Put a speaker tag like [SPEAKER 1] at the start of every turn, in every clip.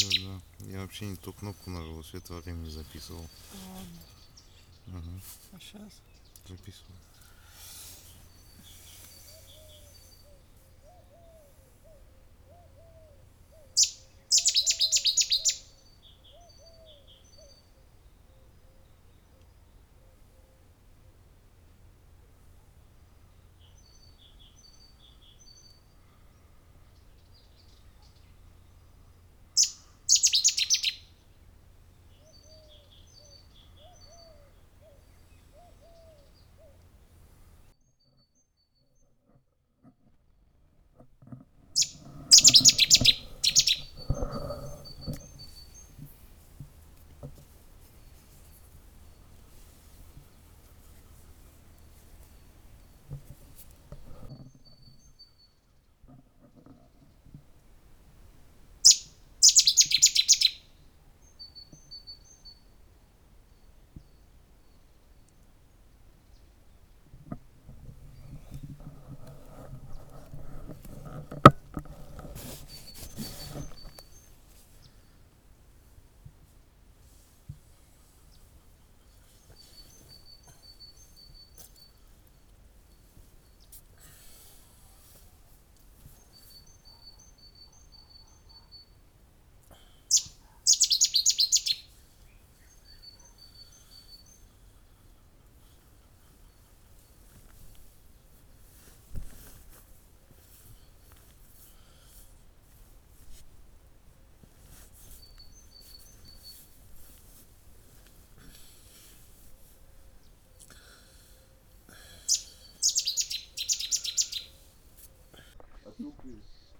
[SPEAKER 1] Да. Я вообще не ту кнопку нажал, все это время записывал.
[SPEAKER 2] Ладно.
[SPEAKER 1] Ага.
[SPEAKER 2] А сейчас?
[SPEAKER 1] Записывал.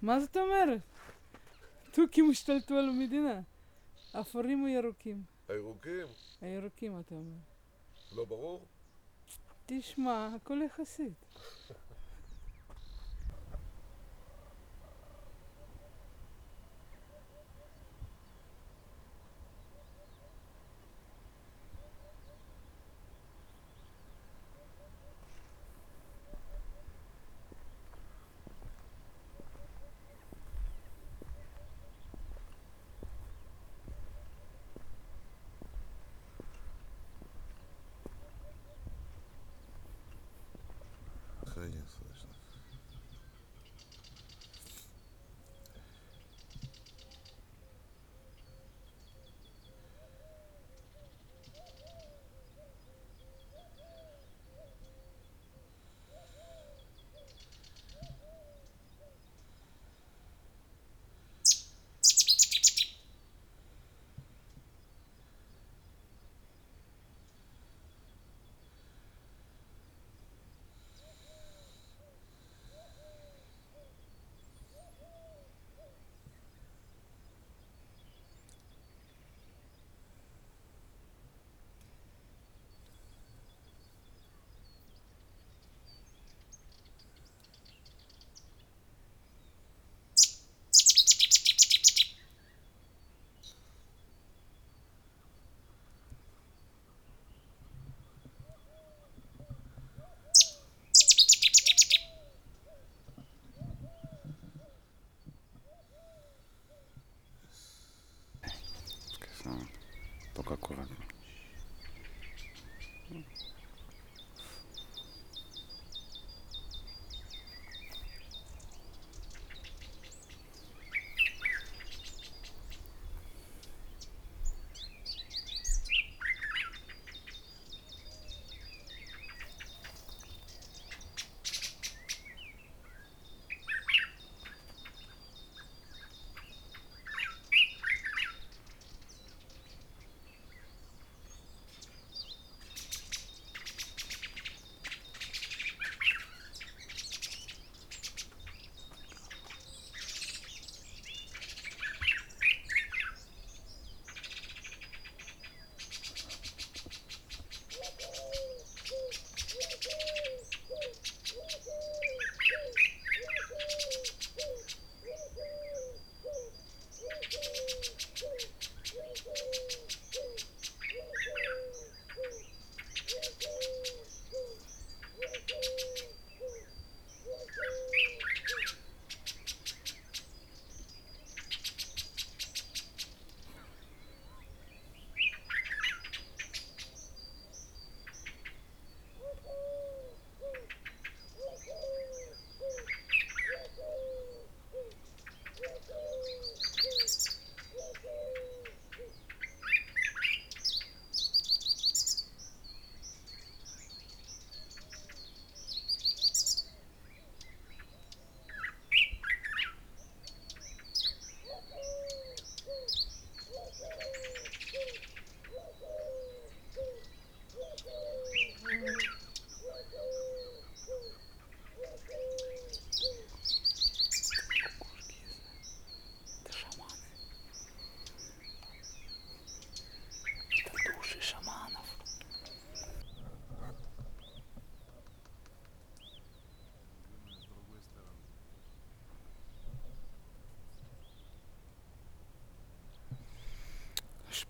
[SPEAKER 2] מה זאת אומרת? תוכים השתלטו על המדינה. אפורים או ירוקים?
[SPEAKER 3] הירוקים?
[SPEAKER 2] הירוקים, אתה אומר.
[SPEAKER 3] לא ברור?
[SPEAKER 2] תשמע, הכל יחסית.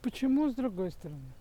[SPEAKER 2] Почему с другой стороны?